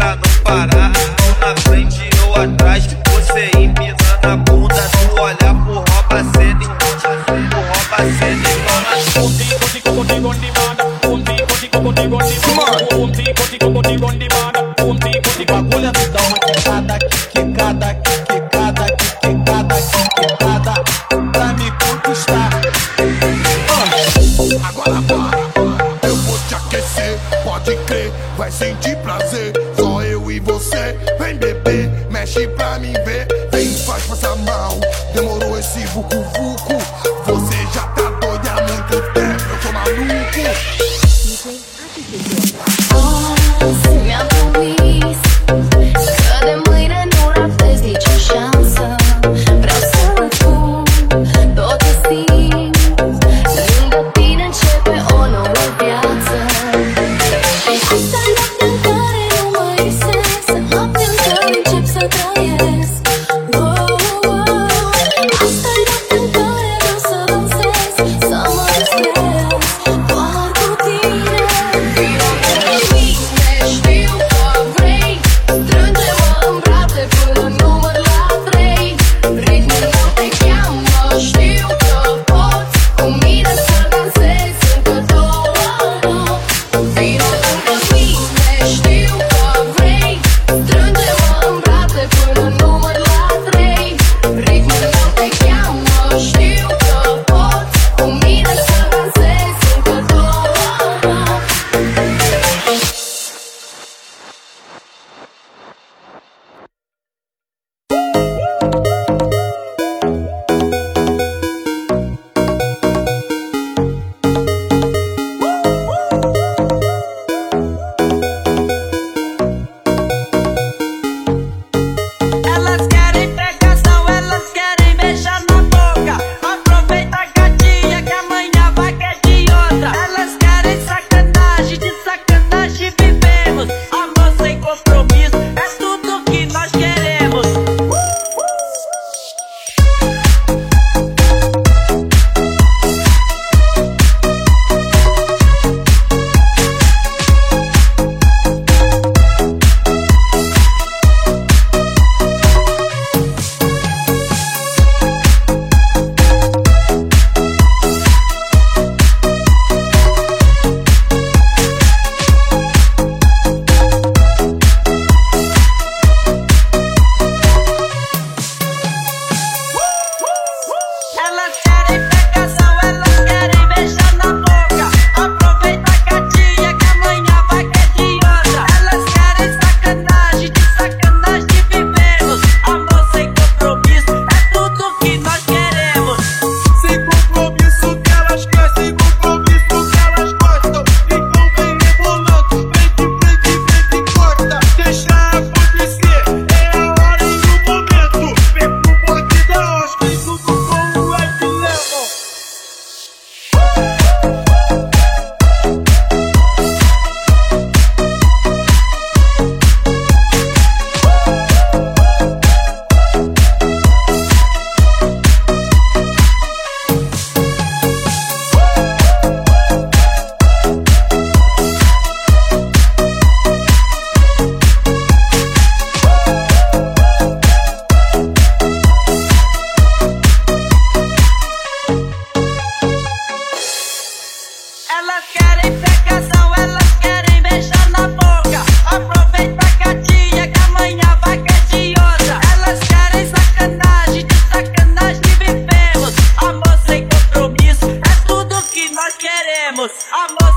pra não parar. Ou na frente ou atrás, você empinando a bunda. Tu olhar pro rouba cena, pro rouba cena e toma. Contigo, contigo, contigo, onde manda. Contigo, contigo, contigo, onde manda. Contigo, contigo, contigo, onde manda. Contigo, contigo, agulha do dá uma quicada, quicada, quicada, quicada, quicada. Pra me conquistar. Agora para, eu vou te aquecer, pode crer, vai sentir prazer. Vem bebê, mexe pra mim ver. Vem, faz passar mal. Demorou esse vucu-vucu Você já tá doido há muito tempo Eu tô maluco. Listen, me, I'm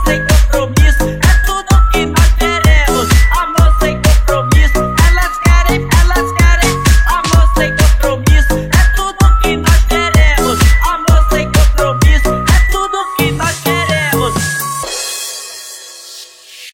take it from me.